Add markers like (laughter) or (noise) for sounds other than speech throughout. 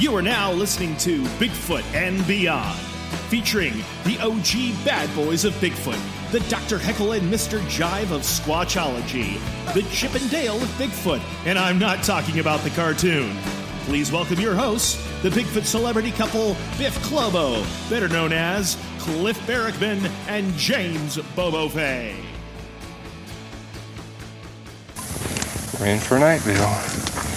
You are now listening to Bigfoot and Beyond, featuring the OG bad boys of Bigfoot, the Dr. Heckle and Mr. Jive of Squatchology, the Chip and Dale of Bigfoot, and I'm not talking about the cartoon. Please welcome your hosts, the Bigfoot celebrity couple Biff Clobo, better known as Cliff Barackman and James Bobo Fay. We're in for a night, Bill.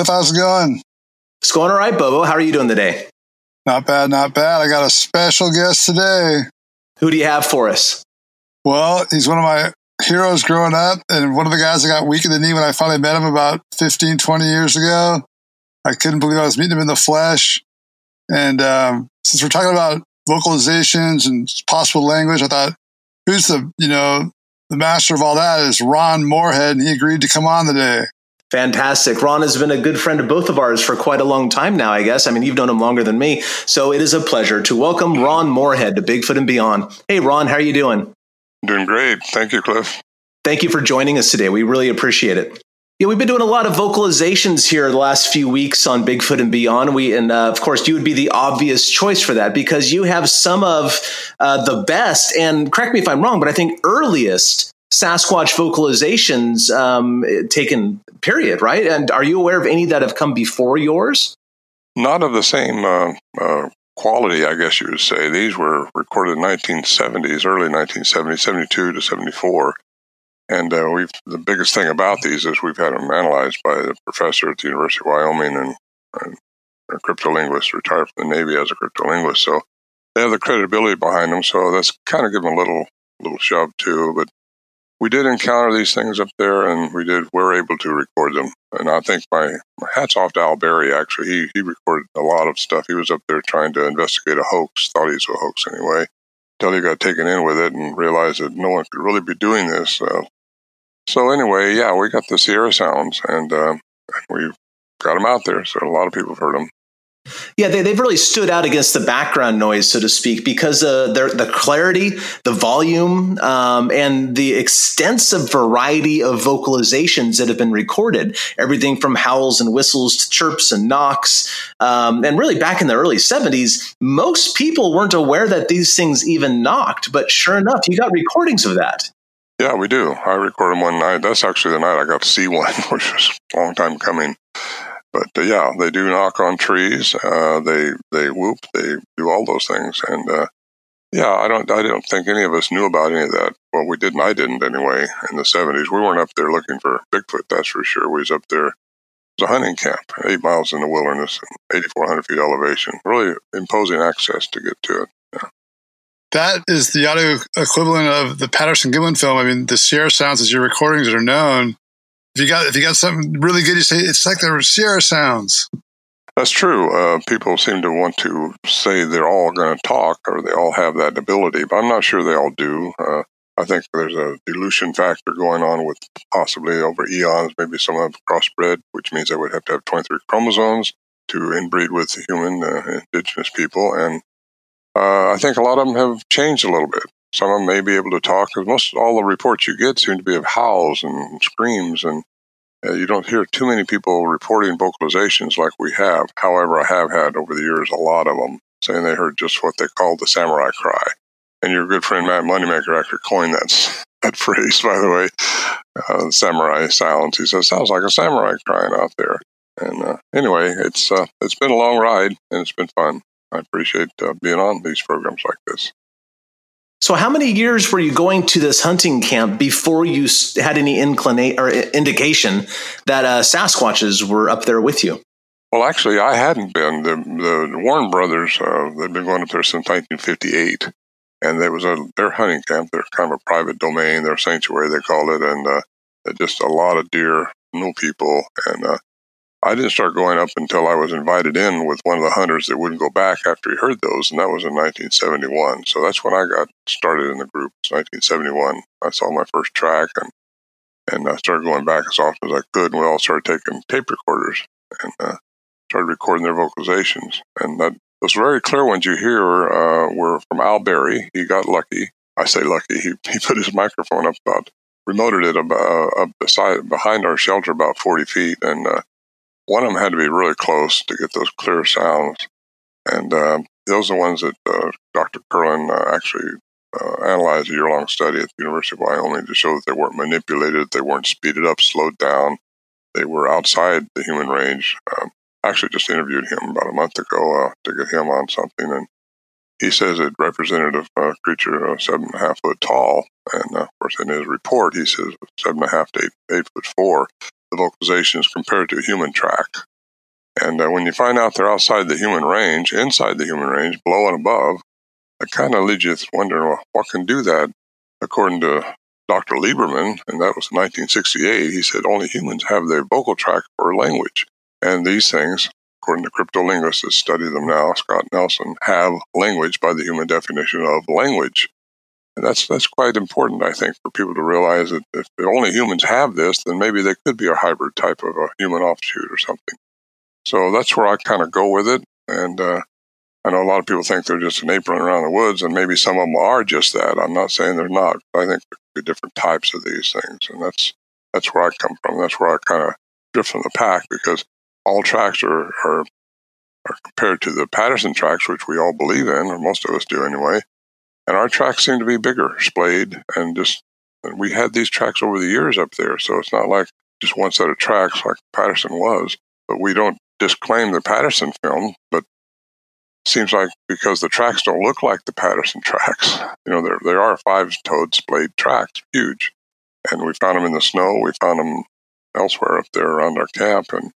Cliff, how's it going? It's going all right, Bobo. How are you doing today? Not bad, not bad. I got a special guest today. Who do you have for us? Well, he's one of my heroes growing up and one of the guys that got weak in the knee when I finally met him about 15, 20 years ago. I couldn't believe I was meeting him in the flesh. And um, since we're talking about vocalizations and possible language, I thought, who's the, you know, the master of all that is Ron Morehead, and he agreed to come on today. Fantastic. Ron has been a good friend of both of ours for quite a long time now, I guess. I mean, you've known him longer than me. So it is a pleasure to welcome Ron Morehead to Bigfoot and Beyond. Hey, Ron, how are you doing? Doing great. Thank you, Cliff. Thank you for joining us today. We really appreciate it. Yeah, we've been doing a lot of vocalizations here the last few weeks on Bigfoot and Beyond. We and uh, of course you would be the obvious choice for that because you have some of uh, the best and correct me if I'm wrong, but I think earliest Sasquatch vocalizations um, taken, period, right? And are you aware of any that have come before yours? Not of the same uh, uh, quality, I guess you would say. These were recorded in 1970s, early 1970s, 72 to 74. And uh, we've the biggest thing about these is we've had them analyzed by a professor at the University of Wyoming and, and a cryptolinguist, retired from the Navy as a cryptolinguist. So they have the credibility behind them. So that's kind of given a little little shove too. But we did encounter these things up there, and we did were able to record them. And I think my, my hats off to Al Berry. Actually, he he recorded a lot of stuff. He was up there trying to investigate a hoax. Thought he was a hoax anyway. Until he got taken in with it and realized that no one could really be doing this. Uh, so anyway, yeah, we got the Sierra sounds, and uh, we got them out there. So a lot of people have heard them. Yeah, they, they've really stood out against the background noise, so to speak, because uh, the clarity, the volume, um, and the extensive variety of vocalizations that have been recorded. Everything from howls and whistles to chirps and knocks. Um, and really, back in the early 70s, most people weren't aware that these things even knocked. But sure enough, you got recordings of that. Yeah, we do. I recorded one night. That's actually the night I got to see one, (laughs) which was a long time coming. But uh, yeah, they do knock on trees. Uh, they they whoop. They do all those things, and uh, Yeah, I don't. I don't think any of us knew about any of that. Well, we didn't. I didn't anyway. In the seventies, we weren't up there looking for Bigfoot. That's for sure. We was up there. It was a hunting camp, eight miles in the wilderness, eighty four hundred feet elevation. Really imposing access to get to it. That is the audio equivalent of the Patterson Gimlin film. I mean, the Sierra sounds as your recordings are known. If you got if you got something really good, you say it's like the Sierra sounds. That's true. Uh, people seem to want to say they're all going to talk or they all have that ability, but I'm not sure they all do. Uh, I think there's a dilution factor going on with possibly over eons. Maybe some of crossbred, which means they would have to have 23 chromosomes to inbreed with the human uh, indigenous people. And uh, I think a lot of them have changed a little bit. Some of them may be able to talk because most all the reports you get seem to be of howls and screams and uh, you don't hear too many people reporting vocalizations like we have. However, I have had over the years a lot of them saying they heard just what they called the samurai cry. And your good friend Matt Moneymaker actually coined that, (laughs) that phrase, by the way, uh, samurai sounds. He says, sounds like a samurai crying out there. And uh, anyway, it's uh, it's been a long ride and it's been fun. I appreciate uh, being on these programs like this. So, how many years were you going to this hunting camp before you had any inclination or indication that uh, Sasquatches were up there with you? Well, actually, I hadn't been. The, the Warren brothers, uh, they've been going up there since 1958, and there was a their hunting camp. They're kind of a private domain, their sanctuary, they call it, and uh, just a lot of deer, no people, and uh, I didn't start going up until I was invited in with one of the hunters that wouldn't go back after he heard those, and that was in 1971. So that's when I got started in the group. It's 1971. I saw my first track, and and I started going back as often as I could. And we all started taking tape recorders and uh, started recording their vocalizations. And that, those very clear ones you hear uh, were from Al Berry. He got lucky. I say lucky. He he put his microphone up about remoted it about, uh, up beside behind our shelter about 40 feet and uh, one of them had to be really close to get those clear sounds. And uh, those are the ones that uh, Dr. Kirlin uh, actually uh, analyzed a year long study at the University of Wyoming to show that they weren't manipulated, they weren't speeded up, slowed down, they were outside the human range. Um, I actually just interviewed him about a month ago uh, to get him on something, and he says it represented a creature seven and a half foot tall. And uh, of course, in his report, he says seven and a half to eight, eight foot four the vocalizations compared to a human track. And uh, when you find out they're outside the human range, inside the human range, below and above, it kind of leads you to wondering well, what can do that. According to Dr. Lieberman, and that was 1968, he said only humans have their vocal tract for language. And these things, according to cryptolinguists that study them now, Scott Nelson, have language by the human definition of language. And that's that's quite important, I think, for people to realize that if only humans have this, then maybe they could be a hybrid type of a human offshoot or something. So that's where I kind of go with it. And uh, I know a lot of people think they're just an ape around the woods, and maybe some of them are just that. I'm not saying they're not. I think there could be different types of these things, and that's that's where I come from. That's where I kind of drift from the pack because all tracks are, are are compared to the Patterson tracks, which we all believe in, or most of us do anyway. And our tracks seem to be bigger, splayed, and just and we had these tracks over the years up there. So it's not like just one set of tracks like Patterson was. But we don't disclaim the Patterson film, but seems like because the tracks don't look like the Patterson (laughs) tracks, you know, they are five-toed splayed tracks, huge. And we found them in the snow. We found them elsewhere up there around our camp. And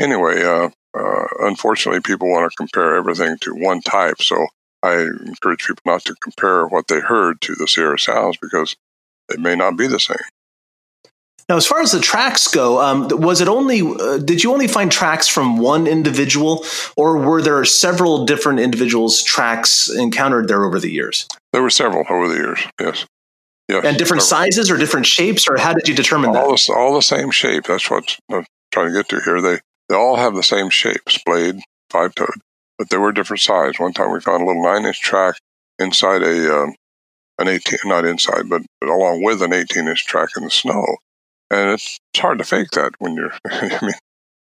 anyway, uh, uh, unfortunately, people want to compare everything to one type. So I encourage people not to compare what they heard to the Sierra sounds because they may not be the same. Now, as far as the tracks go, um, was it only? Uh, did you only find tracks from one individual, or were there several different individuals' tracks encountered there over the years? There were several over the years. Yes. Yes. And different several. sizes or different shapes, or how did you determine all that? The, all the same shape. That's what I'm trying to get to here. They they all have the same shape: splayed, five toed but they were different size. One time we found a little nine inch track inside a um, an 18, not inside, but, but along with an 18 inch track in the snow. And it's, it's hard to fake that when you're, (laughs) I mean,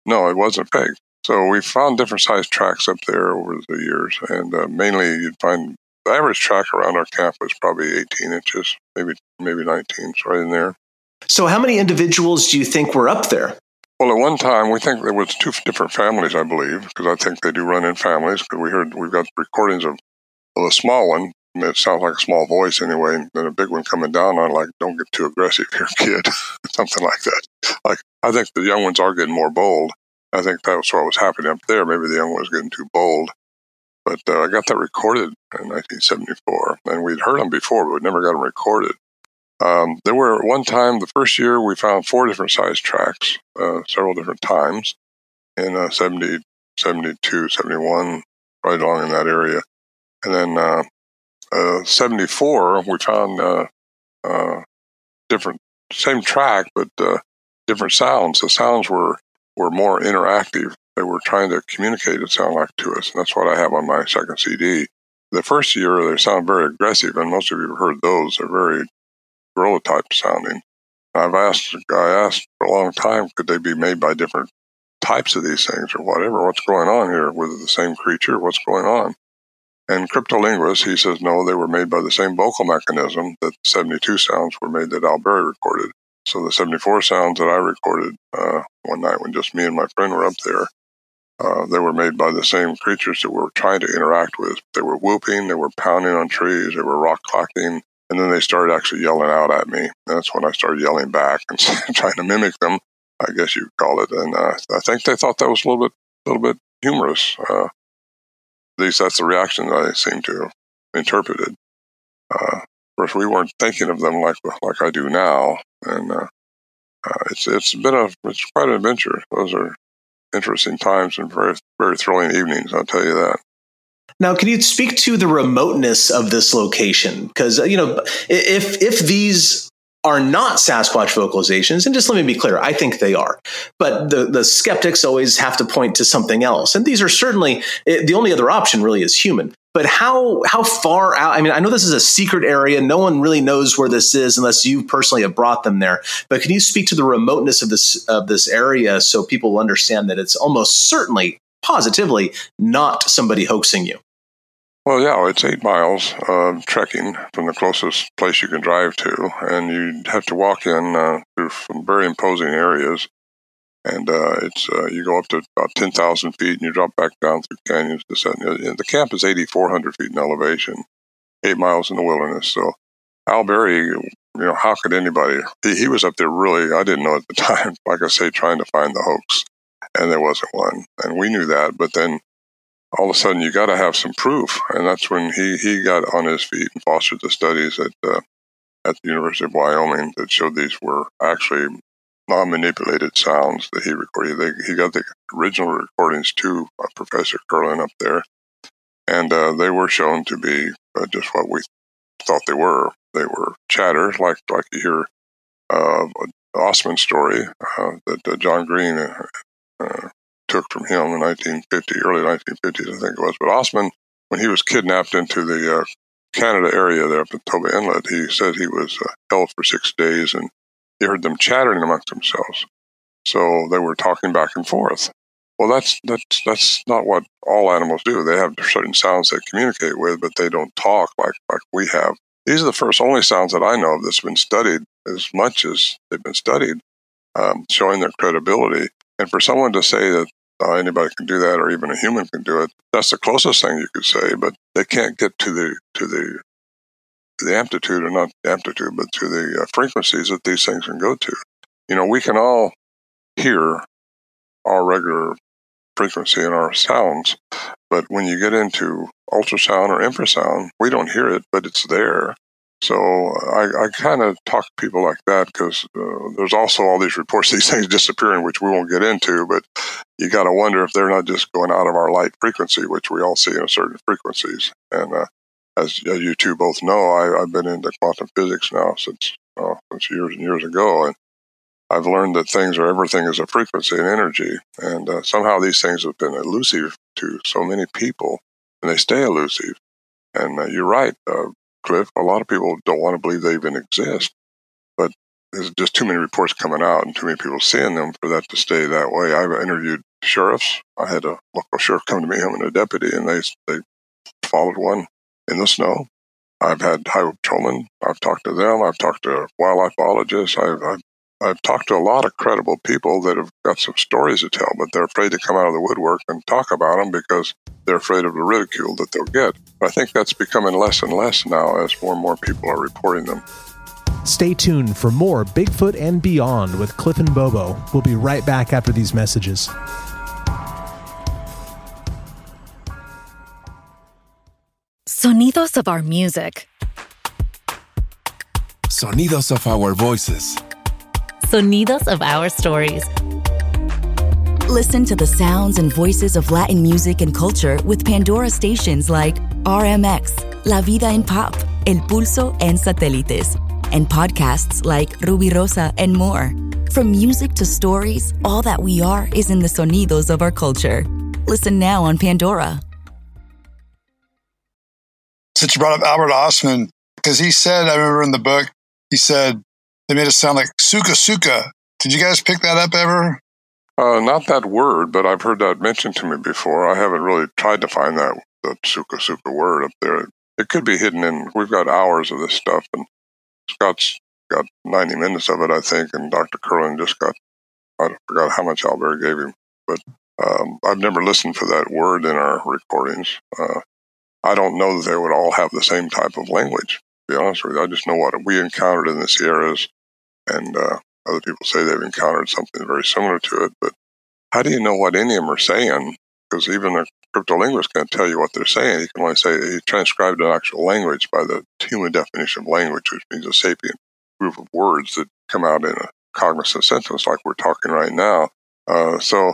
no, it wasn't fake. So we found different size tracks up there over the years. And uh, mainly you'd find the average track around our camp was probably 18 inches, maybe, maybe 19, so right in there. So how many individuals do you think were up there? Well, at one time, we think there was two different families, I believe, because I think they do run in families. Because we heard we've got recordings of, of a small one it sounds like a small voice anyway, and then a big one coming down on like, "Don't get too aggressive here, (laughs) kid," (laughs) something like that. Like I think the young ones are getting more bold. I think that was what was happening up there. Maybe the young ones getting too bold. But uh, I got that recorded in 1974, and we'd heard them before, but we never got them recorded. Um, there were one time the first year we found four different size tracks, uh, several different times in uh, 70, 72, 71, right along in that area. And then uh, uh 74, we found uh, uh, different, same track, but different sounds. The sounds were, were more interactive. They were trying to communicate, it sounded like, to us. And that's what I have on my second CD. The first year, they sound very aggressive, and most of you have heard those. They're very gorilla type sounding. I've asked, I asked for a long time, could they be made by different types of these things or whatever? What's going on here? with the same creature? What's going on? And cryptolinguist, he says, no, they were made by the same vocal mechanism that the 72 sounds were made that Al Berry recorded. So the 74 sounds that I recorded uh, one night when just me and my friend were up there, uh, they were made by the same creatures that we were trying to interact with. They were whooping, they were pounding on trees, they were rock clacking, and then they started actually yelling out at me. That's when I started yelling back and (laughs) trying to mimic them, I guess you call it. And uh, I think they thought that was a little bit, little bit humorous. Uh, at least that's the reaction that I seem to have interpreted. Uh, of course, we weren't thinking of them like like I do now, and uh, uh, it's it's been a it's quite an adventure. Those are interesting times and very very thrilling evenings. I'll tell you that. Now, can you speak to the remoteness of this location? Because you know, if if these are not Sasquatch vocalizations, and just let me be clear, I think they are. But the, the skeptics always have to point to something else. And these are certainly eh, the only other option really is human. But how how far out? I mean, I know this is a secret area. No one really knows where this is unless you personally have brought them there. But can you speak to the remoteness of this of this area so people understand that it's almost certainly, positively, not somebody hoaxing you? Well, yeah, it's eight miles of trekking from the closest place you can drive to, and you have to walk in uh, through some very imposing areas. And uh, it's uh, you go up to about ten thousand feet, and you drop back down through canyons. This and the camp is eighty four hundred feet in elevation, eight miles in the wilderness. So, Al Berry, you know, how could anybody? He, he was up there really. I didn't know at the (laughs) time. Like I say, trying to find the hoax, and there wasn't one, and we knew that. But then all of a sudden you got to have some proof, and that's when he he got on his feet and fostered the studies at uh, at the University of Wyoming that showed these were actually non-manipulated sounds that he recorded. They, he got the original recordings to uh, Professor Kirlin up there, and uh, they were shown to be uh, just what we thought they were. They were chatter, like like you hear uh, Ostman story uh, that uh, John Green uh, took from him in 1950, early 1950s, I think it was. But Ostman, when he was kidnapped into the uh, Canada area there up in Toba Inlet, he said he was uh, held for six days and he heard them chattering amongst themselves. So they were talking back and forth. Well, that's that's that's not what all animals do. They have certain sounds they communicate with, but they don't talk like like we have. These are the first only sounds that I know of that's been studied as much as they've been studied, um, showing their credibility. And for someone to say that uh, anybody can do that, or even a human can do it. That's the closest thing you could say, but they can't get to the to the the amplitude, or not amplitude, but to the uh, frequencies that these things can go to. You know, we can all hear our regular frequency in our sounds, but when you get into ultrasound or infrasound, we don't hear it, but it's there. So I, I kind of talk to people like that because uh, there's also all these reports, (laughs) these things disappearing, which we won't get into. But you got to wonder if they're not just going out of our light frequency, which we all see in certain frequencies. And uh, as, as, you two both know, I, have been into quantum physics now since uh, since years and years ago, and I've learned that things are everything is a frequency and energy, and uh, somehow these things have been elusive to so many people, and they stay elusive. And uh, you're right. Uh, Cliff. A lot of people don't want to believe they even exist, but there's just too many reports coming out and too many people seeing them for that to stay that way. I've interviewed sheriffs. I had a local sheriff come to me, him and a deputy, and they they followed one in the snow. I've had highway patrolmen. I've talked to them. I've talked to wildlife biologists. I've, I've I've talked to a lot of credible people that have got some stories to tell, but they're afraid to come out of the woodwork and talk about them because they're afraid of the ridicule that they'll get. I think that's becoming less and less now as more and more people are reporting them. Stay tuned for more Bigfoot and Beyond with Cliff and Bobo. We'll be right back after these messages. Sonidos of our music. Sonidos of our voices. Sonidos of our stories. Listen to the sounds and voices of Latin music and culture with Pandora stations like RMX, La Vida en Pop, El Pulso, and Satélites, and podcasts like Rubirosa and more. From music to stories, all that we are is in the sonidos of our culture. Listen now on Pandora. Since you brought up Albert Ostman, because he said, I remember in the book, he said they made it sound like suka suka. Did you guys pick that up ever? Uh, not that word, but I've heard that mentioned to me before. I haven't really tried to find that that suka suka word up there. It could be hidden in. We've got hours of this stuff, and Scott's got 90 minutes of it, I think, and Dr. Kirlin just got. I forgot how much Albert gave him, but um, I've never listened for that word in our recordings. Uh, I don't know that they would all have the same type of language. To be honest with you, I just know what we encountered in the Sierras, and uh, other people say they've encountered something very similar to it. But how do you know what any of them are saying? Because even a cryptolinguist can't tell you what they're saying. He can only say he transcribed an actual language by the human definition of language, which means a sapient group of words that come out in a cognizant sentence like we're talking right now. Uh, so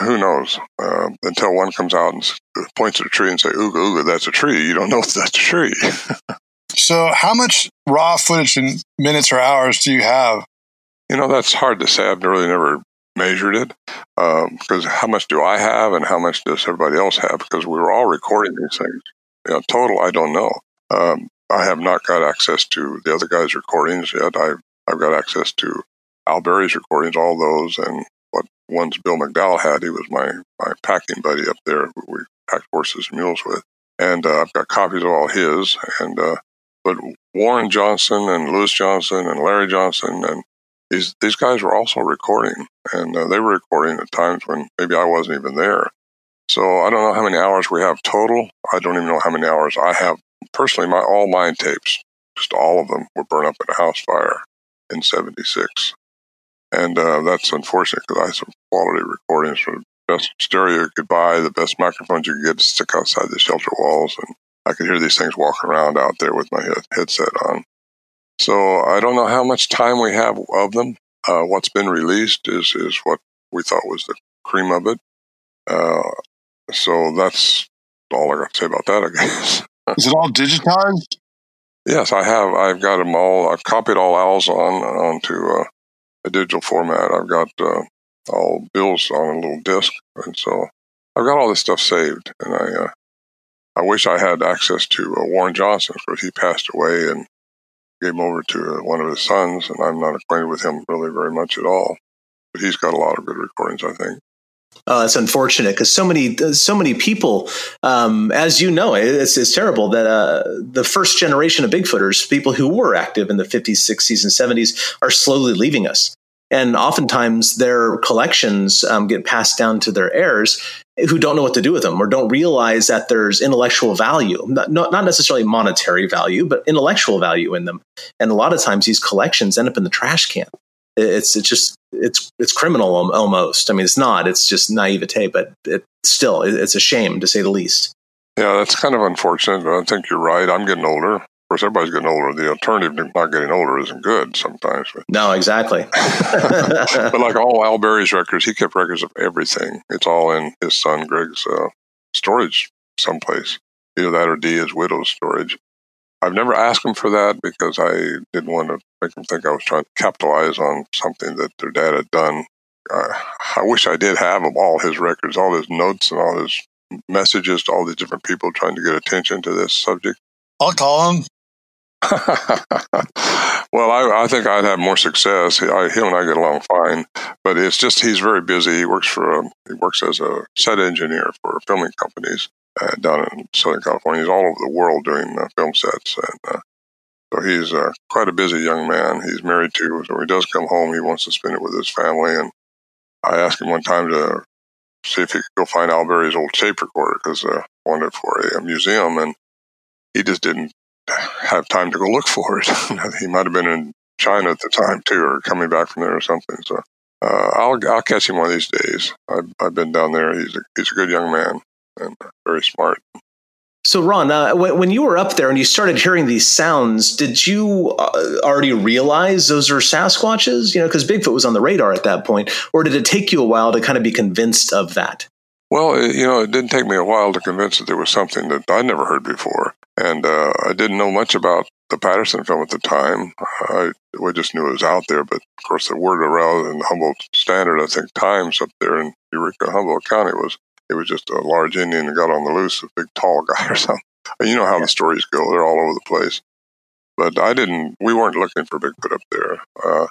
who knows? Uh, until one comes out and points at a tree and say, "Ooga ooga, that's a tree." You don't know if that's a tree. (laughs) so, how much raw footage in minutes or hours do you have? You know, that's hard to say. I've really never measured it because um, how much do I have and how much does everybody else have? Because we were all recording these things. You know, total, I don't know. Um, I have not got access to the other guys' recordings yet. I've I've got access to Al Berry's recordings, all those, and what ones Bill McDowell had. He was my my packing buddy up there. Who we packed horses and mules with, and uh, I've got copies of all his. And uh, but Warren Johnson and Lewis Johnson and Larry Johnson and these these guys were also recording, and uh, they were recording at times when maybe I wasn't even there. So I don't know how many hours we have total. I don't even know how many hours I have personally. My all mine tapes, just all of them, were burned up in a house fire in '76, and uh, that's unfortunate because I have some quality recordings for the best stereo you could buy, the best microphones you could get to stick outside the shelter walls, and I could hear these things walking around out there with my headset on. So I don't know how much time we have of them. Uh, what's been released is is what we thought was the cream of it. Uh, so that's all I got to say about that, I (laughs) guess. is it all digitized? Yes, I have. I've got them all. I've copied all Al's on onto uh, a digital format. I've got uh, all Bill's on a little disc, and so I've got all this stuff saved. And I, uh, I wish I had access to uh, Warren Johnson, but he passed away, and gave him over to uh, one of his sons, and I'm not acquainted with him really very much at all. But he's got a lot of good recordings, I think. Oh, that's unfortunate because so many, so many people, um, as you know, it's, it's terrible that uh, the first generation of Bigfooters, people who were active in the 50s, 60s, and 70s, are slowly leaving us. And oftentimes their collections um, get passed down to their heirs who don't know what to do with them or don't realize that there's intellectual value, not, not necessarily monetary value, but intellectual value in them. And a lot of times these collections end up in the trash can. It's, it's just, it's, it's criminal almost. I mean, it's not, it's just naivete, but it still, it's a shame to say the least. Yeah, that's kind of unfortunate. I think you're right. I'm getting older course, everybody's getting older. The alternative to not getting older isn't good sometimes. But. No, exactly. (laughs) (laughs) but like all Al Berry's records, he kept records of everything. It's all in his son Greg's uh, storage someplace. Either that or Dia's widow's storage. I've never asked him for that because I didn't want to make him think I was trying to capitalize on something that their dad had done. Uh, I wish I did have them, all his records, all his notes, and all his messages to all these different people trying to get attention to this subject. I'll call him. (laughs) well, I, I, think I'd have more success. I, him and I get along fine, but it's just he's very busy. He works for a, he works as a set engineer for filming companies uh, down in Southern California. He's all over the world doing uh, film sets, and uh, so he's uh, quite a busy young man. He's married to, so when he does come home, he wants to spend it with his family. And I asked him one time to see if he could go find Al Berry's old tape recorder because I uh, wanted it for a, a, museum, and he just didn't have time to go look for it. (laughs) he might have been in China at the time too, or coming back from there or something. So uh, I'll I'll catch him one of these days. I've, I've been down there. He's a he's a good young man and very smart. So, Ron, uh, when, when, you were up there and you started hearing these sounds, did you uh, already realize those are Sasquatches? You know, because Bigfoot was on the radar at that point, or did it take you a while to kind of be convinced of that? Well, it, you know, it didn't take me a while to convince that there was something that I'd never heard before, and uh, I didn't know much about the Patterson film at the time. I we just knew it was out there, but of course, the word around in the Humboldt Standard, I think Times up there in Eureka, Humboldt County was it was just a large Indian that got on the loose, a big tall guy (laughs) or something. You know how the stories go; they're all over the place. But I didn't. We weren't looking for Bigfoot up there. Uh,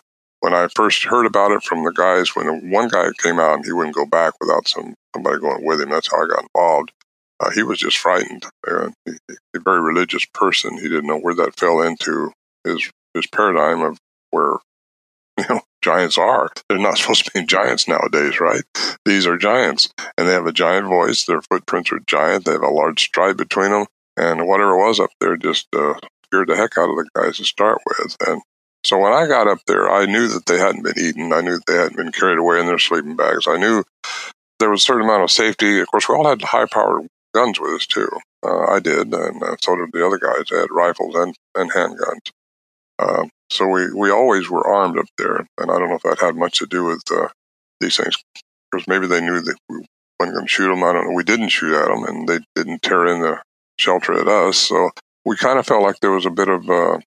when I first heard about it from the guys, when one guy came out and he wouldn't go back without some somebody going with him, that's how I got involved. Uh, he was just frightened. Uh, he, a very religious person. He didn't know where that fell into his his paradigm of where (laughs) you know giants are. They're not (laughs) supposed to be giants nowadays, right? These are giants, and they have a giant voice. Their footprints are giant. They have a large stride between them, and whatever was up there just uh, scared the heck out of the guys to start with. And so when I got up there, I knew that they hadn't been eaten. I knew that they hadn't been carried away in their sleeping bags. I knew there was a certain amount of safety. Of course, we all had high-powered guns with us too. Uh, I did, and uh, so did the other guys. They had rifles and, and handguns. Uh, so we, we always were armed up there, and I don't know if that had much to do with uh, these things, because maybe they knew that we weren't going to shoot them. I don't know. We didn't shoot at them, and they didn't tear in the shelter at us. So we kind of felt like there was a bit of uh,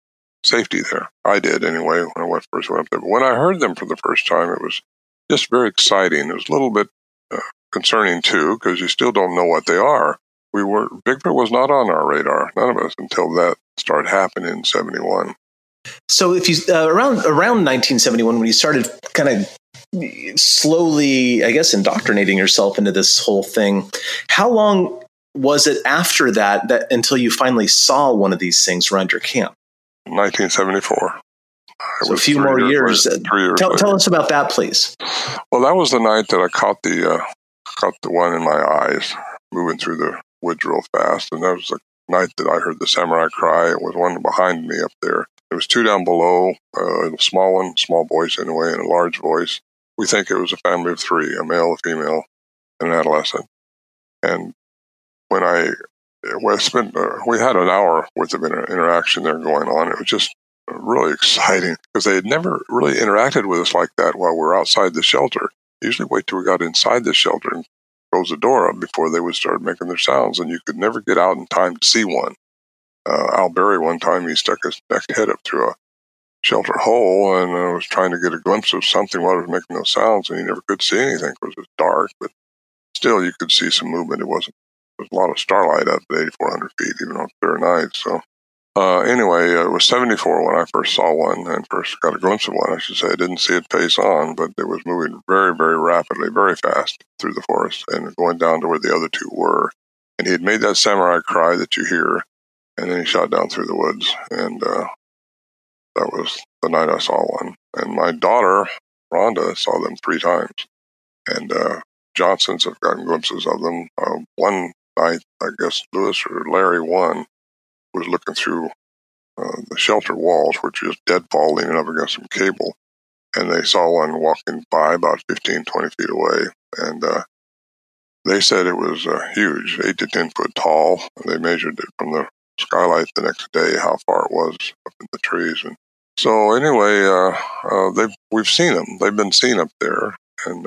safety there. I did anyway when I went first went up there. But when I heard them for the first time, it was just very exciting. It was a little bit uh, concerning too, because you still don't know what they are. We were Bigfoot was not on our radar, none of us, until that started happening in '71. So if you uh, around around 1971 when you started kind of slowly, I guess, indoctrinating yourself into this whole thing, how long was it after that that until you finally saw one of these things around your camp? 1974. So a few more years. years years tell, tell, us about that, please. Well, that was the night that I caught the uh, caught the one in my eyes moving through the woods real fast, and that was the night that I heard the samurai cry. It was one behind me up there, there was two down below, uh, a small one, small voice anyway, and a large voice. We think it was a family of three, a male, a female, and an adolescent. And when I, I spent, uh, we had an hour worth of inter- interaction there going on. It was just really exciting because they had never really interacted with us like that while we were outside the shelter. Usually wait till we got inside the shelter and close the door up before they would start making their sounds, and you could never get out in time to see one uh, Al Berry one time he stuck his head up through a shelter hole and I was trying to get a glimpse of something while it was making those sounds and he never could see anything because it was dark, but still you could see some movement. It wasn't, there was a lot of starlight up at 8,400 feet, even on clear nights. So uh, anyway, uh, it was 74 when I first saw one and first got a glimpse of one. I should say I didn't see it face on, but it was moving very, very rapidly, very fast through the forest and going down to where the other two were. And he had made that samurai cry that you hear and then he shot down through the woods. And uh, that was the night I saw one. And my daughter, Rhonda, saw them three times. And uh, Johnson's have gotten glimpses of them. Uh, one night, I guess Lewis or Larry one was looking through uh, the shelter walls, which is deadfall leaning up against some cable. And they saw one walking by about 15, 20 feet away. And uh, they said it was uh, huge, eight to 10 foot tall. They measured it from the skylight the next day how far it was up in the trees. And so anyway, uh, uh, they've we've seen them. They've been seen up there, and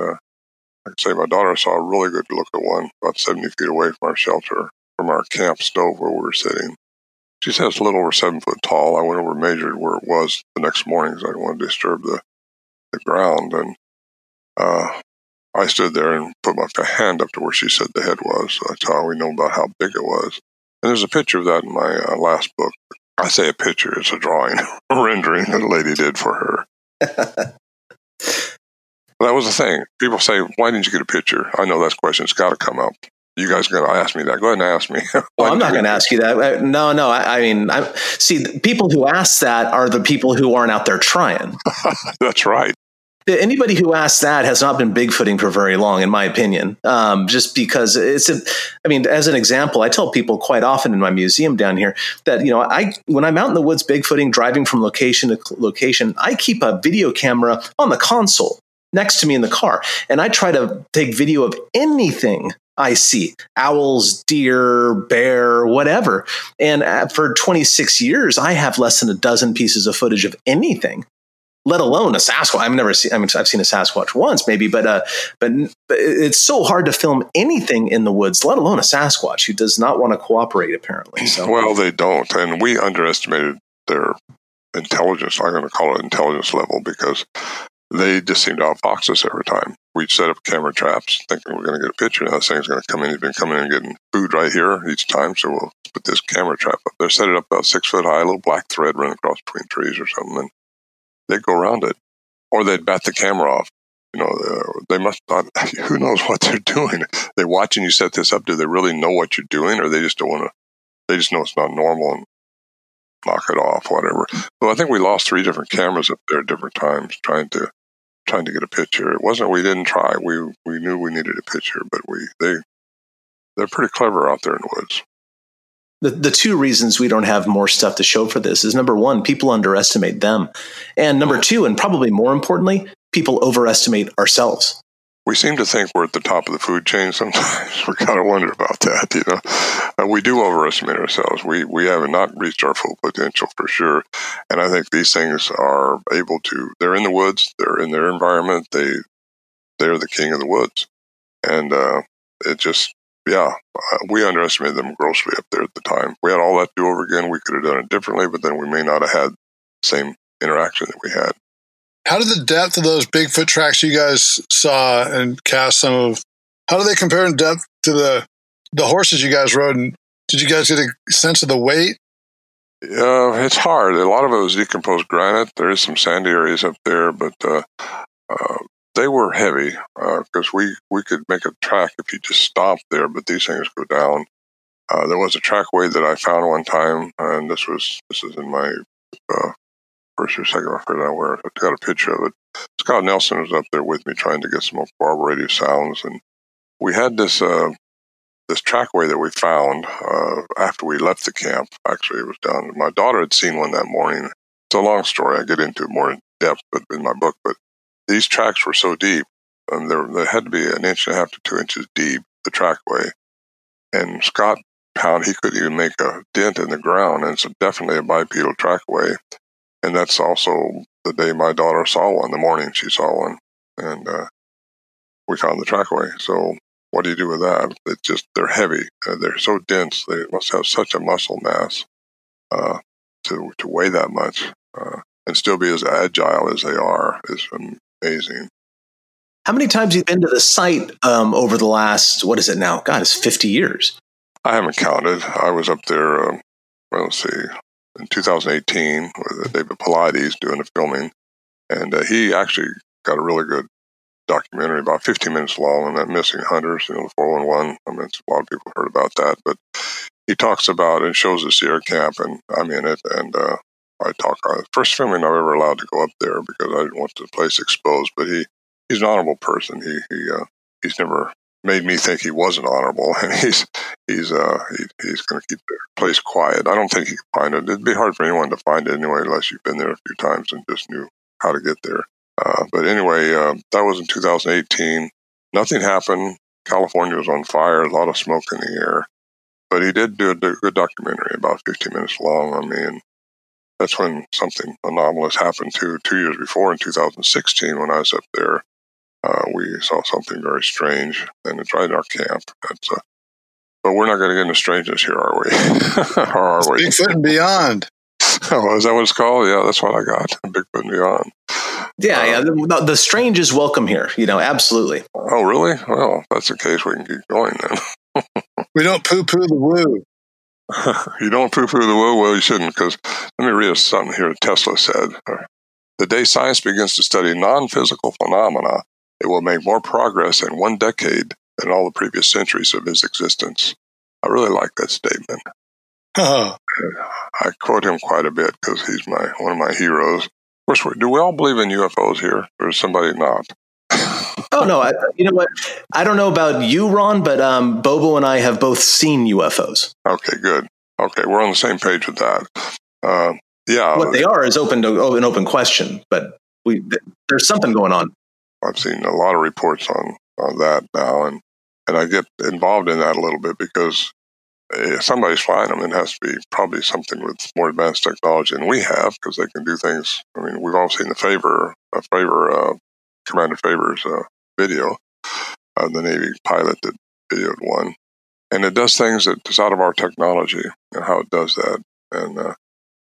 I say, my daughter saw a really good look at one about seventy feet away from our shelter, from our camp stove where we were sitting. She says it's a little over seven foot tall. I went over and measured where it was the next morning because I didn't want to disturb the the ground, and uh, I stood there and put my hand up to where she said the head was. That's how we know about how big it was. And there's a picture of that in my uh, last book. I say a picture, it's a drawing, a (laughs) rendering that a lady did for her. (laughs) that was the thing. People say, why didn't you get a picture? I know that's question. It's got to come up. You guys are going to ask me that. Go ahead and ask me. (laughs) well, I'm not going to ask you that. No, no. I, I mean, I, see, people who ask that are the people who aren't out there trying. (laughs) that's right. anybody who asks that has not been bigfooting for very long in my opinion um, just because it's a i mean as an example i tell people quite often in my museum down here that you know i when i'm out in the woods bigfooting driving from location to location i keep a video camera on the console next to me in the car and i try to take video of anything I see owls, deer, bear, whatever. And uh, for 26 years, I have less than a dozen pieces of footage of anything let alone a Sasquatch. I've never seen. I mean, I've seen a Sasquatch once, maybe, but uh, but, but it's so hard to film anything in the woods, let alone a Sasquatch who does not want to cooperate. Apparently, so well, they don't, and we underestimated their intelligence. I'm going to call it intelligence level because they just seem to outfox us every time. We set up camera traps, thinking we're going to get a picture. Now this thing's going to come in. He's been coming in and getting food right here each time, so we'll put this camera trap up there. Set it up about six foot high, a little black thread running across between trees or something, and they'd go around it, or they'd bat the camera off. You know, uh, they must not. (laughs) Who knows what they're doing? They're watching you set this up. Do they really know what you're doing, or they just don't want to? They just know it's not normal and knock it off, whatever. So I think we lost three different cameras up there at different times trying to trying to get a picture. It wasn't we didn't try. We we knew we needed a picture, but we they they're pretty clever out there in the woods the, the two reasons we don't have more stuff to show for this is number one, people underestimate them. And number two, and probably more importantly, people overestimate ourselves. We seem to think we're at the top of the food chain sometimes. (laughs) we kind of wonder about that, you know. Uh, we do overestimate ourselves. We we have not reached our full potential for sure. And I think these things are able to they're in the woods, they're in their environment, they they're the king of the woods. And uh, it just yeah, uh, we underestimated them grossly up there at the time. We had all that to do over again. We could have done it differently, but then we may not have had the same interaction that we had. How did the depth of those Bigfoot tracks you guys saw and cast some of? How do they compare in depth to the the horses you guys rode? And did you guys get a sense of the weight? Yeah, it's hard. A lot of it was decomposed granite. There is some sandy areas up there, but uh, uh, they were heavy because uh, we we could make a track if you just stopped there, but these things go down. Uh, there was a trackway that I found one time, and this was this is in my uh, first or second. I forget where I got a picture of it. Scott Nelson was up there with me trying to get some corroborative sounds, and we had this uh, this trackway that we found uh, after we left the camp. Actually, it was down. My daughter had seen one that morning. It's a long story. I get into it more in depth, but in my book, but these tracks were so deep, and there, they had to be an inch and a half to two inches deep, the trackway. And Scott found he couldn't even make a dent in the ground, and it's definitely a bipedal trackway. And that's also the day my daughter saw one, the morning she saw one. And uh, we found the trackway. So what do you do with that? It's just, they're heavy. Uh, they're so dense. They must have such a muscle mass uh, to, to weigh that much uh, and still be as agile as they are is amazing. How many times have you been to the site um, over the last, what is it now? God, it's 50 years. I haven't counted. I was up there, um, well, let's see, in 2018 with David Paulides doing the filming. And uh, he actually got a really good documentary, about 15 minutes long, on that missing hunters, you know, the 411. I mean, a lot of people heard about that. But he talks about and shows us the Sierra camp, and I'm in it. And uh, I talk. Uh, first filming I've ever allowed to go up there because I didn't want the place exposed. But he he's an honorable person. He he uh, he's never made me think he wasn't honorable, (laughs) and he's he's uh he, he's going to keep the place quiet. I don't think he can find it. It'd be hard for anyone to find it anyway, unless you've been there a few times and just knew how to get there. Uh, but anyway, uh, that was in 2018. Nothing happened. California was on fire. A lot of smoke in the air. But he did do a good documentary, about 15 minutes long on me, and that's when something anomalous happened too. Two years before, in 2016, when I was up there, uh, we saw something very strange, and it's right in our camp. That's, uh, but we're not going to get into strangeness here, are we? (laughs) or are we? Bigfoot and beyond. (laughs) oh, is that what it's called? Yeah, that's what I got. Bigfoot and beyond. Yeah, yeah. Um, the, the, strange is welcome here. You know, absolutely. Oh, really? Well, if that's the case, we can keep going then. (laughs) we don't poo-poo the woo. you don't poo poo the woo Well, you shouldn't, because let me read something here Tesla said. The day science begins to study non physical phenomena, it will make more progress in one decade than all the previous centuries of his existence. I really like that statement. Uh-huh. I quote him quite a bit because he's my one of my heroes. course, do we all believe in UFOs here, or is somebody not? (coughs) oh no, I, you know what? I don't know about you, Ron, but um, Bobo and I have both seen UFOs. Okay, good. Okay, we're on the same page with that. Uh, yeah, what they are is open to oh, an open question, but we there's something going on. I've seen a lot of reports on on that now, and and I get involved in that a little bit because if somebody's flying them, it has to be probably something with more advanced technology than we have because they can do things. I mean, we've all seen the favor, a favor, uh, Commander Favor's uh, video, uh, the Navy pilot that videoed one, and it does things that is out of our technology and how it does that. And uh,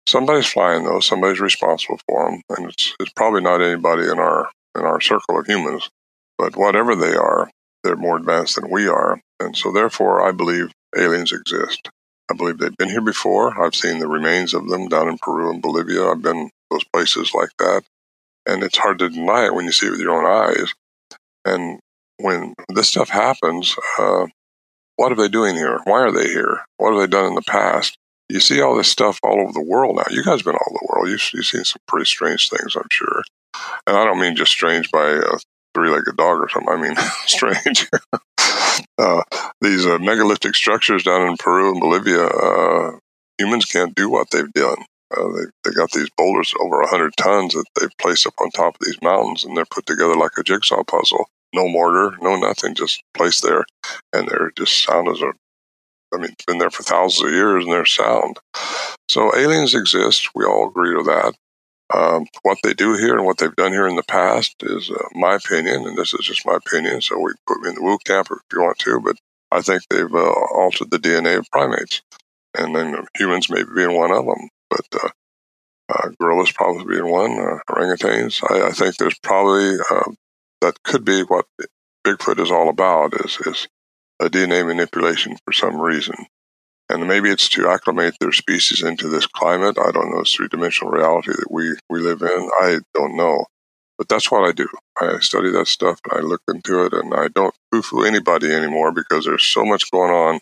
somebody's flying those, somebody's responsible for them, and it's, it's probably not anybody in our in our circle of humans, but whatever they are, they're more advanced than we are, and so therefore, I believe aliens exist. I believe they've been here before. I've seen the remains of them down in Peru and Bolivia. I've been those places like that, and it's hard to deny it when you see it with your own eyes. And when this stuff happens, uh, what are they doing here? Why are they here? What have they done in the past? You see all this stuff all over the world now. You guys have been all over the world. You've, you've seen some pretty strange things, I'm sure. And I don't mean just strange by a three-legged dog or something. I mean (laughs) strange. (laughs) uh, these uh, megalithic structures down in Peru and Bolivia, uh, humans can't do what they've done. Uh, they they got these boulders over 100 tons that they've placed up on top of these mountains, and they're put together like a jigsaw puzzle. No mortar, no nothing, just placed there, and they're just sound as a. I mean, been there for thousands of years, and they're sound. So aliens exist. We all agree to that. Um, what they do here and what they've done here in the past is uh, my opinion, and this is just my opinion. So we put me in the woo camp if you want to, but I think they've uh, altered the DNA of primates, and then humans maybe being one of them, but uh, uh gorillas probably being one, uh, orangutans. I, I, think there's probably uh, that could be what Bigfoot is all about is is a DNA manipulation for some reason. And maybe it's to acclimate their species into this climate. I don't know, this three dimensional reality that we, we live in. I don't know. But that's what I do. I study that stuff and I look into it and I don't poo poo anybody anymore because there's so much going on.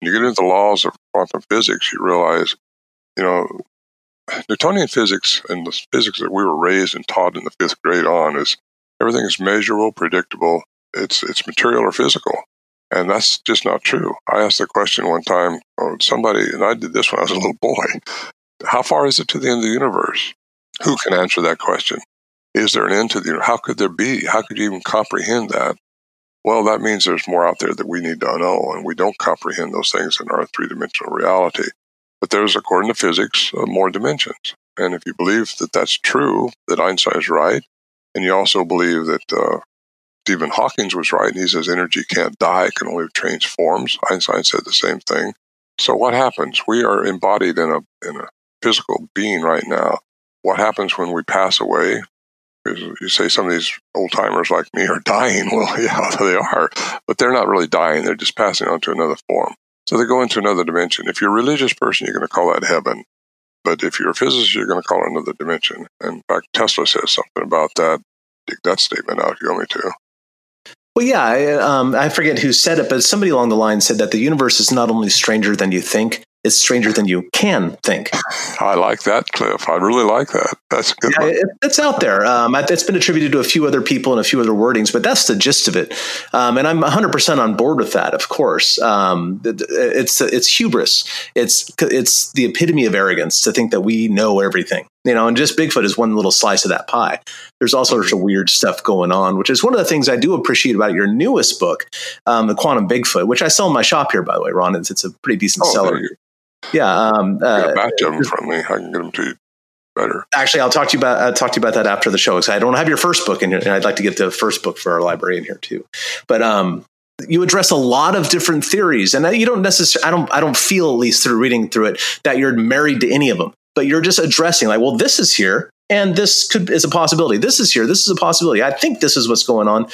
When you get into the laws of quantum physics, you realize, you know, Newtonian physics and the physics that we were raised and taught in the fifth grade on is everything is measurable, predictable. It's it's material or physical. And that's just not true. I asked the question one time of somebody, and I did this when I was a little boy How far is it to the end of the universe? Who can answer that question? Is there an end to the universe? How could there be? How could you even comprehend that? Well, that means there's more out there that we need to know, and we don't comprehend those things in our three dimensional reality. But there's, according to physics, uh, more dimensions. And if you believe that that's true, that Einstein's right, and you also believe that uh, Stephen Hawking was right. He says energy can't die, it can only change forms. Einstein said the same thing. So what happens? We are embodied in a in a physical being right now. What happens when we pass away? You say some of these old timers like me are (laughs) dying. Well, (laughs) yeah, they are, but they're not really dying. They're just passing on to another form. So they go into another dimension. If you're a religious person, you're going to call that heaven. But if you're a physicist, you're going to call it another dimension. In fact, Tesla says something about that. Dig that statement out if you want me to. Well, yeah, I, um, I forget who said it, but somebody along the line said that the universe is not only stranger than you think, it's stranger than you can think. I like that, Cliff. I really like that. That's good. Yeah, it, it's out there. Um, it's been attributed to a few other people and a few other wordings, but that's the gist of it. Um, and I'm 100% on board with that, of course. Um, it's it's hubris. It's it's the epitome of arrogance to think that we know everything. You know, and just Bigfoot is one little slice of that pie. There's all sorts of weird stuff going on, which is one of the things I do appreciate about your newest book, um, The Quantum Bigfoot, which I sell in my shop here, by the way, Ron. It's, it's a pretty decent oh, seller. Yeah. Um, uh, a batch of them from me. I can get them to you better. Actually, I'll talk to you about uh, talk to you about that after the show because I don't have your first book in here, and I'd like to get the first book for our library in here too. But um, you address a lot of different theories, and you don't necessarily. I don't. I don't feel at least through reading through it that you're married to any of them, but you're just addressing like, well, this is here. And this could is a possibility. This is here. This is a possibility. I think this is what's going on.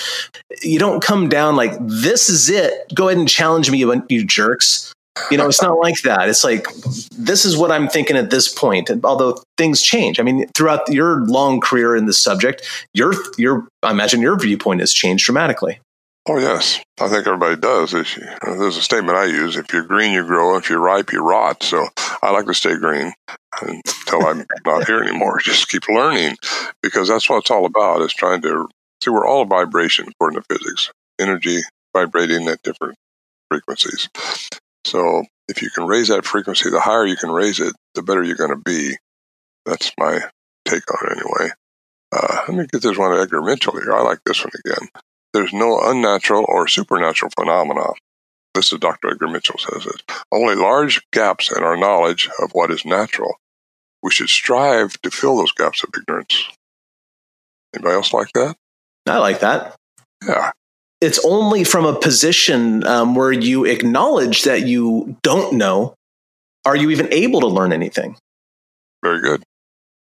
You don't come down like this is it. Go ahead and challenge me, you jerks you know, it's not (laughs) like that. It's like this is what I'm thinking at this point. And although things change, I mean, throughout your long career in this subject, your your I imagine your viewpoint has changed dramatically. Oh yes, I think everybody does. There's a statement I use: if you're green, you grow. If you're ripe, you rot. So I like to stay green. Until I'm not here anymore. (laughs) Just keep learning because that's what it's all about is trying to see we're all a vibration according to physics, energy vibrating at different frequencies. So if you can raise that frequency, the higher you can raise it, the better you're going to be. That's my take on it anyway. Uh, let me get this one to Edgar Mitchell here. I like this one again. There's no unnatural or supernatural phenomena. This is Dr. Edgar Mitchell says it. Only large gaps in our knowledge of what is natural. We should strive to fill those gaps of ignorance. Anybody else like that? I like that. Yeah. It's only from a position um, where you acknowledge that you don't know. Are you even able to learn anything? Very good.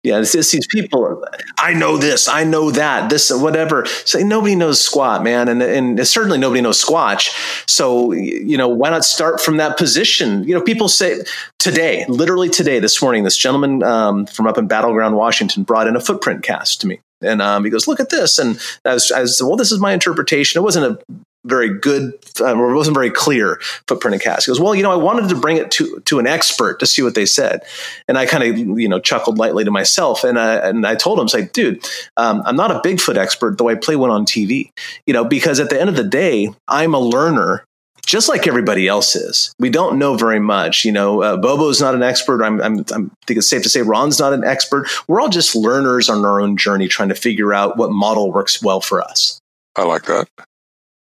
Yeah, it's, it's, these people. Are I know this. I know that. This, whatever. Say nobody knows squat, man, and and certainly nobody knows squatch. So you know, why not start from that position? You know, people say today, literally today, this morning, this gentleman um, from up in Battleground, Washington, brought in a footprint cast to me. And um, he goes, look at this. And I was, I was, well, this is my interpretation. It wasn't a very good, uh, or wasn't very clear footprint and cast. He goes, well, you know, I wanted to bring it to to an expert to see what they said, and I kind of you know chuckled lightly to myself, and I and I told him, it's like, dude, um, I'm not a Bigfoot expert, though I play one on TV, you know, because at the end of the day, I'm a learner. Just like everybody else is, we don't know very much. You know, uh, Bobo's not an expert. I'm, I'm, I'm I think it's safe to say Ron's not an expert. We're all just learners on our own journey, trying to figure out what model works well for us. I like that.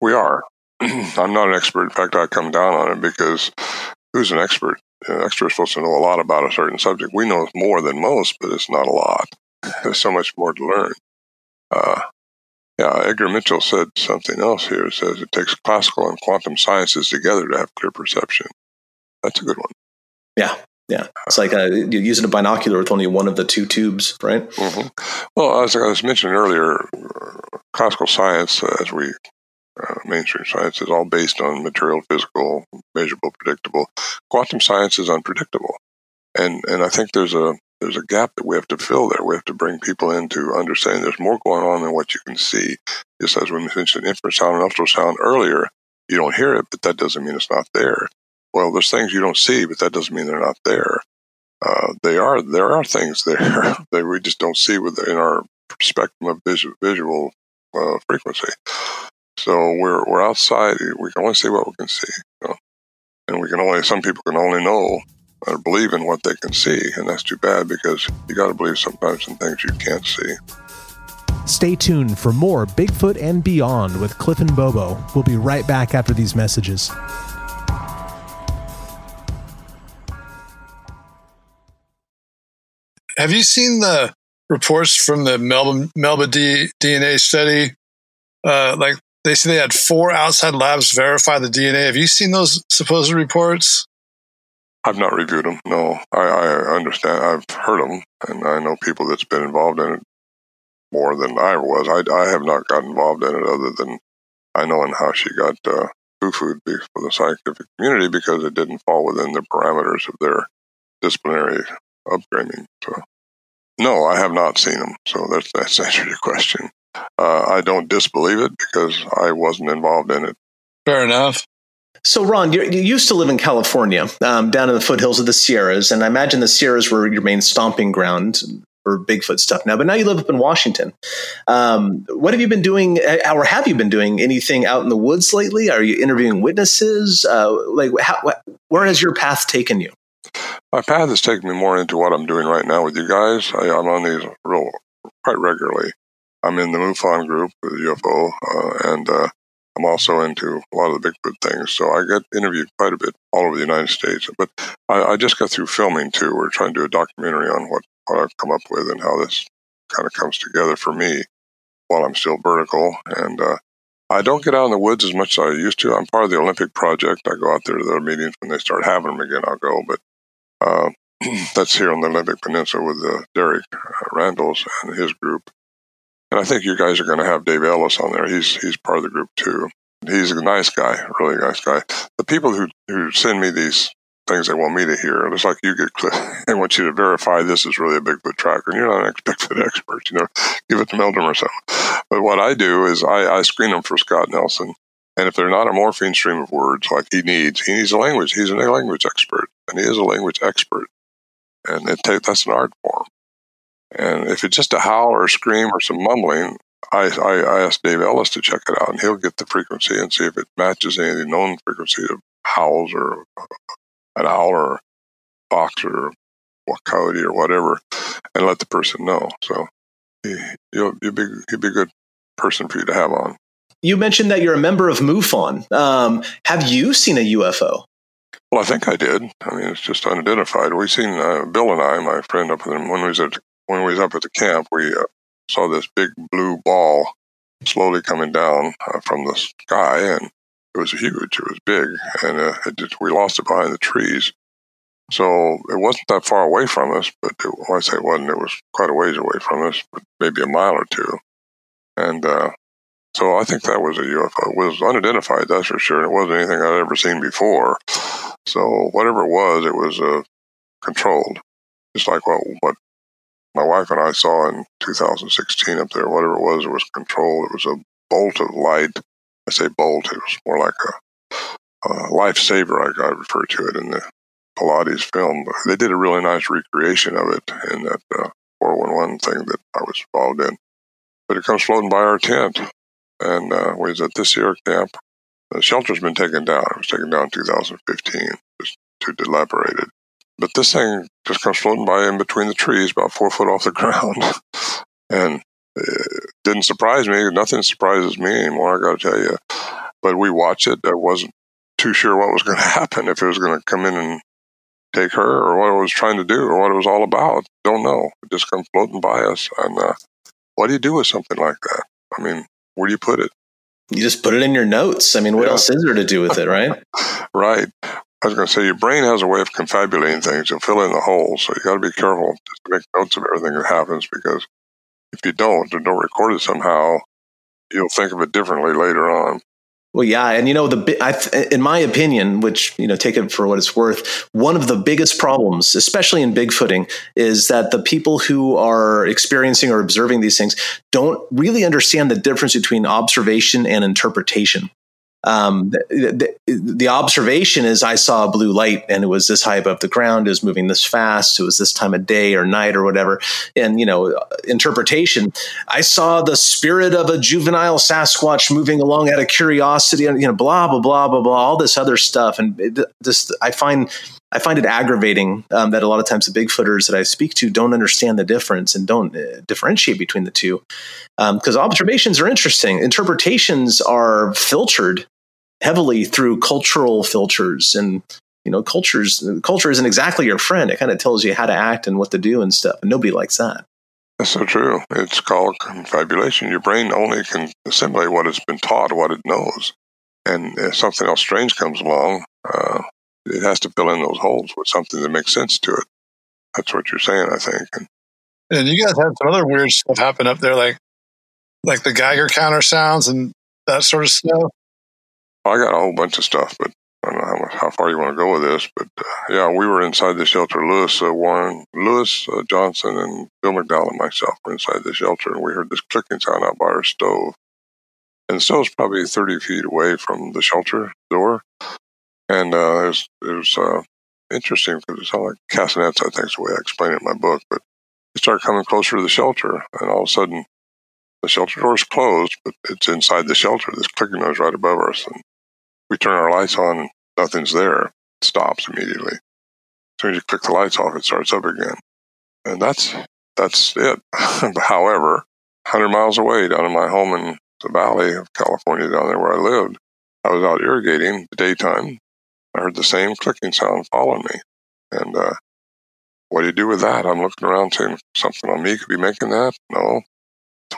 We are. (clears throat) I'm not an expert. In fact, I come down on it because who's an expert? An expert is supposed to know a lot about a certain subject. We know more than most, but it's not a lot. (laughs) There's so much more to learn. Uh, yeah, Edgar Mitchell said something else here. It says it takes classical and quantum sciences together to have clear perception. That's a good one. Yeah, yeah. It's like uh, you're using a binocular with only one of the two tubes, right? Mm-hmm. Well, as I was mentioning earlier, classical science, uh, as we uh, mainstream science is all based on material, physical, measurable, predictable. Quantum science is unpredictable, and and I think there's a there's a gap that we have to fill there. We have to bring people in to understand there's more going on than what you can see. Just as we mentioned infrasound and ultrasound earlier, you don't hear it, but that doesn't mean it's not there. Well, there's things you don't see, but that doesn't mean they're not there. Uh, they are. There are things there (laughs) that we just don't see within our spectrum of visual, visual uh, frequency. So we're we're outside. We can only see what we can see, you know? and we can only. Some people can only know or believe in what they can see, and that's too bad because you got to believe sometimes in things you can't see. Stay tuned for more Bigfoot and Beyond with Cliff and Bobo. We'll be right back after these messages. Have you seen the reports from the Melba, Melba D, DNA study? Uh, like they say they had four outside labs verify the DNA. Have you seen those supposed reports? I've not reviewed them. No, I, I understand. I've heard them, and I know people that's been involved in it more than I was. I, I have not got involved in it other than I know in how she got uh, food for the scientific community because it didn't fall within the parameters of their disciplinary upbringing. So, no, I have not seen them. So that's that's answered your question. Uh, I don't disbelieve it because I wasn't involved in it. Fair enough. So, Ron, you used to live in California, um, down in the foothills of the Sierras, and I imagine the Sierras were your main stomping ground for Bigfoot stuff now. But now you live up in Washington. Um, what have you been doing, uh, or have you been doing anything out in the woods lately? Are you interviewing witnesses? Uh, like, how, where has your path taken you? My path has taken me more into what I'm doing right now with you guys. I, I'm on these real quite regularly. I'm in the MUFON group with UFO, uh, and uh, I'm also into a lot of the Bigfoot things. So I get interviewed quite a bit all over the United States. But I, I just got through filming too. We're trying to do a documentary on what, what I've come up with and how this kind of comes together for me while I'm still vertical. And uh, I don't get out in the woods as much as I used to. I'm part of the Olympic project. I go out there to their meetings when they start having them again. I'll go, but uh, (clears throat) that's here on the Olympic Peninsula with uh, Derek uh, Randles and his group. And I think you guys are going to have Dave Ellis on there. He's he's part of the group too. He's a nice guy, really nice guy. The people who who send me these things they want me to hear, it's like you get (laughs) they want you to verify this is really a Bigfoot tracker, and you're not an Bigfoot (laughs) expert. You know, give it to Meldrum or something. But what I do is I, I screen them for Scott Nelson. And if they're not a morpheme stream of words like he needs, he needs a language. He's a language expert, and he is a language expert. and it take, that's an art form. And if it's just a howl or a scream or some mumbling, I, I, I asked Dave Ellis to check it out, and he'll get the frequency and see if it matches any of the known frequency of howls or an owl or a fox or what coyote or whatever, and let the person know. So he, he'll, he'll be he'll be a good person for you to have on. You mentioned that you're a member of MUFON. Um, have you seen a UFO? Well, I think I did. I mean, it's just unidentified. We've seen uh, Bill and I, my friend up in when we was at when we was up at the camp. We uh, saw this big blue ball slowly coming down uh, from the sky, and it was huge. It was big, and uh, just, we lost it behind the trees. So it wasn't that far away from us, but it, well, I say it wasn't. It was quite a ways away from us, but maybe a mile or two. And uh, so I think that was a UFO. It was unidentified, that's for sure. It wasn't anything I'd ever seen before. So whatever it was, it was uh, controlled, just like what what my wife and I saw in 2016 up there. Whatever it was, it was controlled. It was a bolt of light. I say bolt. It was more like a, a lifesaver. I, I refer to it in the Paulides film. They did a really nice recreation of it in that uh, 411 thing that I was involved in. But it comes floating by our tent, and uh, we was at this year camp. The shelter's been taken down. It was taken down in 2015, just too dilapidated. But this thing just comes floating by in between the trees, about four foot off the (laughs) ground, and it didn't surprise me. Nothing surprises me anymore. I got to tell you. But we watched it. I wasn't too sure what was going (laughs) to happen if it was going to come in and take her or what it was trying to do or what it was all about. Don't know. It just comes floating by us. And uh, what do you do with something like that? I mean, where do you put it? You just put it in your notes. I mean, what yeah. else is there to do with it, right? (laughs) right. I was going to say, your brain has a way of confabulating things and fill in the holes. So you got to be careful to make notes of everything that happens because if you don't and don't record it somehow, you'll think of it differently later on. Well, yeah, and you know the I, in my opinion, which you know take it for what it's worth, one of the biggest problems, especially in bigfooting, is that the people who are experiencing or observing these things don't really understand the difference between observation and interpretation um, the, the, the, observation is I saw a blue light and it was this high above the ground, it was moving this fast, it was this time of day or night or whatever. And, you know, interpretation, I saw the spirit of a juvenile Sasquatch moving along out of curiosity you know, blah, blah, blah, blah, blah, all this other stuff. And it, this, I find, I find it aggravating um, that a lot of times the Bigfooters that I speak to don't understand the difference and don't uh, differentiate between the two. Because um, observations are interesting, interpretations are filtered heavily through cultural filters and you know cultures culture isn't exactly your friend. It kind of tells you how to act and what to do and stuff and nobody likes that. That's so true. It's called confabulation. Your brain only can assimilate what it's been taught what it knows. And if something else strange comes along uh, it has to fill in those holes with something that makes sense to it that's what you're saying i think and, and you guys had some other weird stuff happen up there like like the geiger counter sounds and that sort of stuff I got a whole bunch of stuff, but I don't know how, much, how far you want to go with this. But uh, yeah, we were inside the shelter. Lewis uh, Warren, Lewis uh, Johnson, and Bill McDowell and myself were inside the shelter, and we heard this clicking sound out by our stove. And the stove's probably 30 feet away from the shelter door. And uh, it was, it was uh, interesting because it sounded like castanets, I think is the way I explain it in my book. But it started coming closer to the shelter, and all of a sudden, the shelter door is closed, but it's inside the shelter. This clicking noise right above us, and we turn our lights on, nothing's there. It stops immediately. As soon as you click the lights off, it starts up again. And that's that's it. (laughs) However, 100 miles away down in my home in the valley of California, down there where I lived, I was out irrigating the daytime. I heard the same clicking sound following me. And uh, what do you do with that? I'm looking around saying something on me could be making that. No,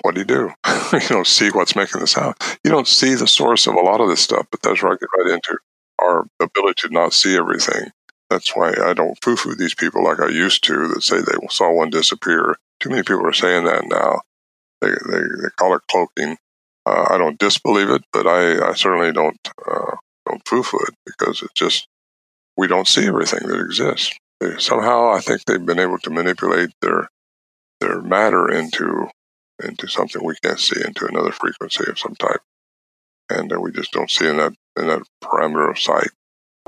what do you do? (laughs) you don't see what's making the sound. You don't see the source of a lot of this stuff, but that's where I get right into our ability to not see everything. That's why I don't foo foo these people like I used to that say they saw one disappear. Too many people are saying that now. They, they, they call it cloaking. Uh, I don't disbelieve it, but I, I certainly don't uh, don't foo foo it because it's just we don't see everything that exists. They, somehow, I think they've been able to manipulate their their matter into into something we can't see, into another frequency of some type, and uh, we just don't see in that in that parameter of sight.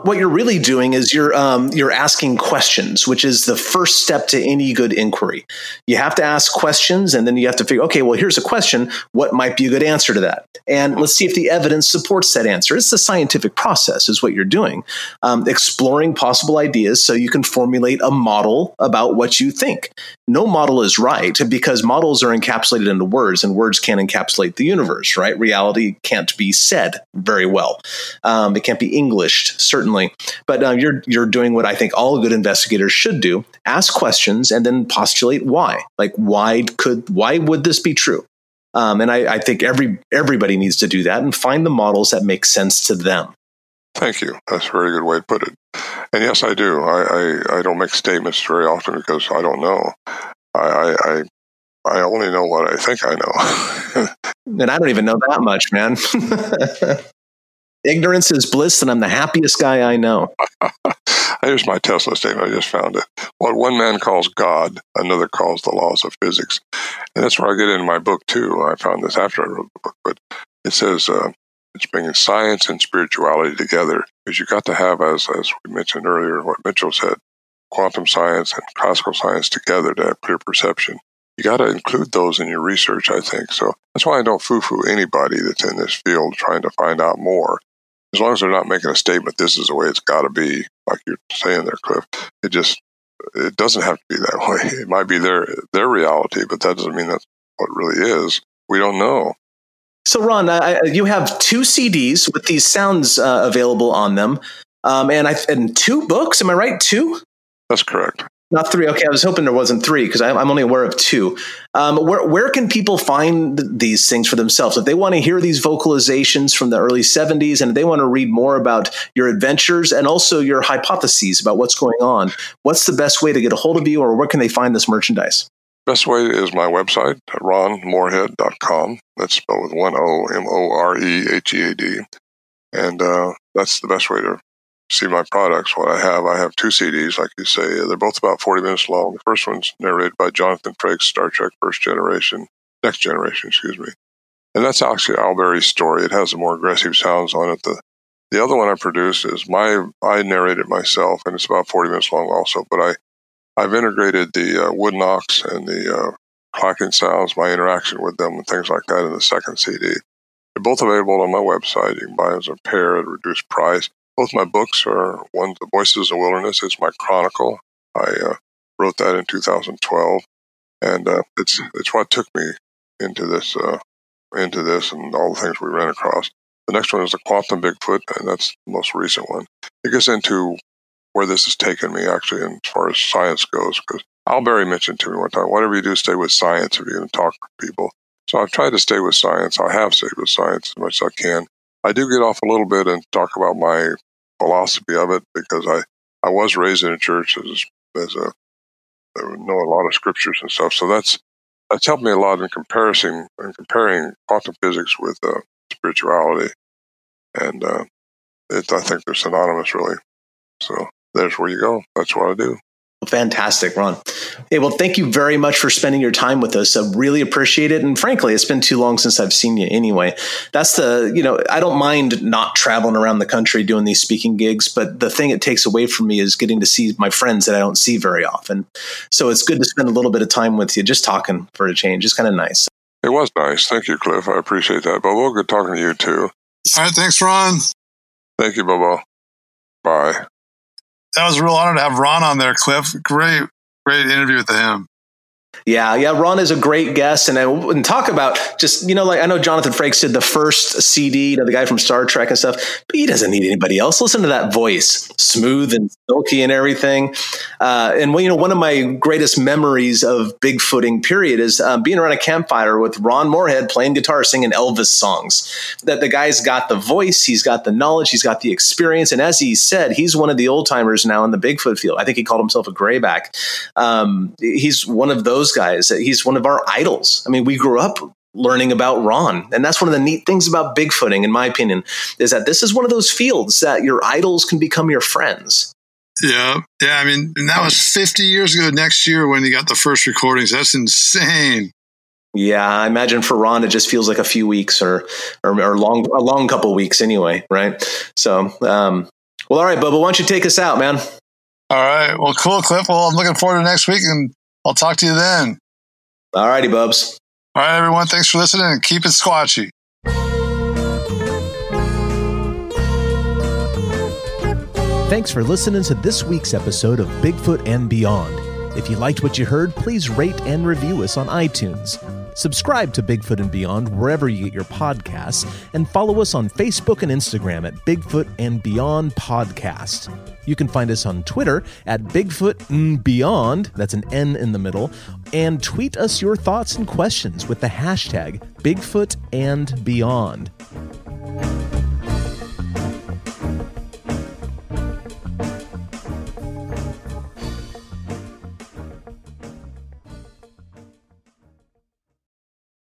What you're really doing is you're um, you're asking questions, which is the first step to any good inquiry. You have to ask questions, and then you have to figure, okay, well, here's a question. What might be a good answer to that? And let's see if the evidence supports that answer. It's the scientific process, is what you're doing, um, exploring possible ideas so you can formulate a model about what you think. No model is right because models are encapsulated into words, and words can't encapsulate the universe. Right? Reality can't be said very well. Um, it can't be Englished, certainly. But uh, you're you're doing what I think all good investigators should do: ask questions and then postulate why. Like, why could why would this be true? Um, and I, I think every everybody needs to do that and find the models that make sense to them. Thank you. That's a very good way to put it. And yes, I do. I, I, I don't make statements very often because I don't know. I, I, I only know what I think I know. (laughs) and I don't even know that much, man. (laughs) Ignorance is bliss, and I'm the happiest guy I know. (laughs) Here's my Tesla statement. I just found it. What one man calls God, another calls the laws of physics. And that's where I get into my book, too. I found this after I wrote the book, but it says uh, it's bringing science and spirituality together because you got to have, as, as we mentioned earlier, what Mitchell said, quantum science and classical science together to have clear perception. You got to include those in your research, I think. So that's why I don't foo foo anybody that's in this field trying to find out more as long as they're not making a statement, this is the way it's got to be, like you're saying there, Cliff. It just it doesn't have to be that (laughs) way. It might be their their reality, but that doesn't mean that's what it really is. We don't know. So, Ron, I, you have two CDs with these sounds uh, available on them, um, and I and two books. Am I right? Two. That's correct. Not three. Okay, I was hoping there wasn't three because I'm only aware of two. Um, where where can people find these things for themselves if they want to hear these vocalizations from the early '70s and they want to read more about your adventures and also your hypotheses about what's going on? What's the best way to get a hold of you, or where can they find this merchandise? Best way is my website, ronmorehead.com. That's spelled with one O, M O R E H E A D. And uh, that's the best way to see my products, what I have. I have two CDs, like you say. They're both about 40 minutes long. The first one's narrated by Jonathan Frakes, Star Trek First Generation, Next Generation, excuse me. And that's actually Al Berry's story. It has the more aggressive sounds on it. The the other one I produced is my I narrated myself, and it's about 40 minutes long also. But I I've integrated the uh, wood knocks and the uh, clacking sounds, my interaction with them, and things like that in the second CD. They're both available on my website. You can buy them as a pair at a reduced price both my books are one, The Voices of Wilderness. It's my chronicle. I uh, wrote that in 2012, and uh, it's it's what took me into this uh, into this and all the things we ran across. The next one is the Quantum Bigfoot, and that's the most recent one. It gets into where this has taken me actually, as far as science goes, because Al Berry mentioned to me one time, whatever you do, stay with science if you're going to talk to people. So I've tried to stay with science. I have stayed with science as much as I can. I do get off a little bit and talk about my philosophy of it because I, I was raised in a church as, as a, I know a lot of scriptures and stuff. So that's, that's helped me a lot in comparison in comparing quantum physics with uh, spirituality. And uh, it, I think they're synonymous, really. So there's where you go. That's what I do. Fantastic, Ron. Hey, well, thank you very much for spending your time with us. I really appreciate it. And frankly, it's been too long since I've seen you anyway. That's the, you know, I don't mind not traveling around the country doing these speaking gigs, but the thing it takes away from me is getting to see my friends that I don't see very often. So it's good to spend a little bit of time with you, just talking for a change. It's kind of nice. It was nice. Thank you, Cliff. I appreciate that. Bobo, good talking to you too. All right. Thanks, Ron. Thank you, Bobo. Bye that was a real honor to have Ron on there, Cliff. Great, great interview with him. Yeah, yeah. Ron is a great guest, and and talk about just you know, like I know Jonathan Frakes did the first CD, you know, the guy from Star Trek and stuff, but he doesn't need anybody else. Listen to that voice, smooth and silky and everything. Uh, and well, you know, one of my greatest memories of Bigfooting period is um, being around a campfire with Ron Morehead playing guitar, singing Elvis songs. That the guy's got the voice, he's got the knowledge, he's got the experience, and as he said, he's one of the old timers now in the Bigfoot field. I think he called himself a grayback. Um, he's one of those guys. That he's one of our idols. I mean, we grew up learning about Ron. And that's one of the neat things about Bigfooting, in my opinion, is that this is one of those fields that your idols can become your friends. Yeah. Yeah. I mean, that was 50 years ago next year when he got the first recordings. That's insane. Yeah, I imagine for Ron, it just feels like a few weeks or or, or long a long couple weeks anyway, right? So, um, Well, all right, Bubba, why don't you take us out, man? All right. Well, cool, Cliff. Well, I'm looking forward to next week, and I'll talk to you then. All righty, Bubs. All right, everyone. Thanks for listening, and keep it squatchy. Thanks for listening to this week's episode of Bigfoot and Beyond. If you liked what you heard, please rate and review us on iTunes. Subscribe to Bigfoot and Beyond wherever you get your podcasts, and follow us on Facebook and Instagram at Bigfoot and Beyond Podcast. You can find us on Twitter at Bigfoot Beyond, that's an N in the middle, and tweet us your thoughts and questions with the hashtag Bigfoot and Beyond.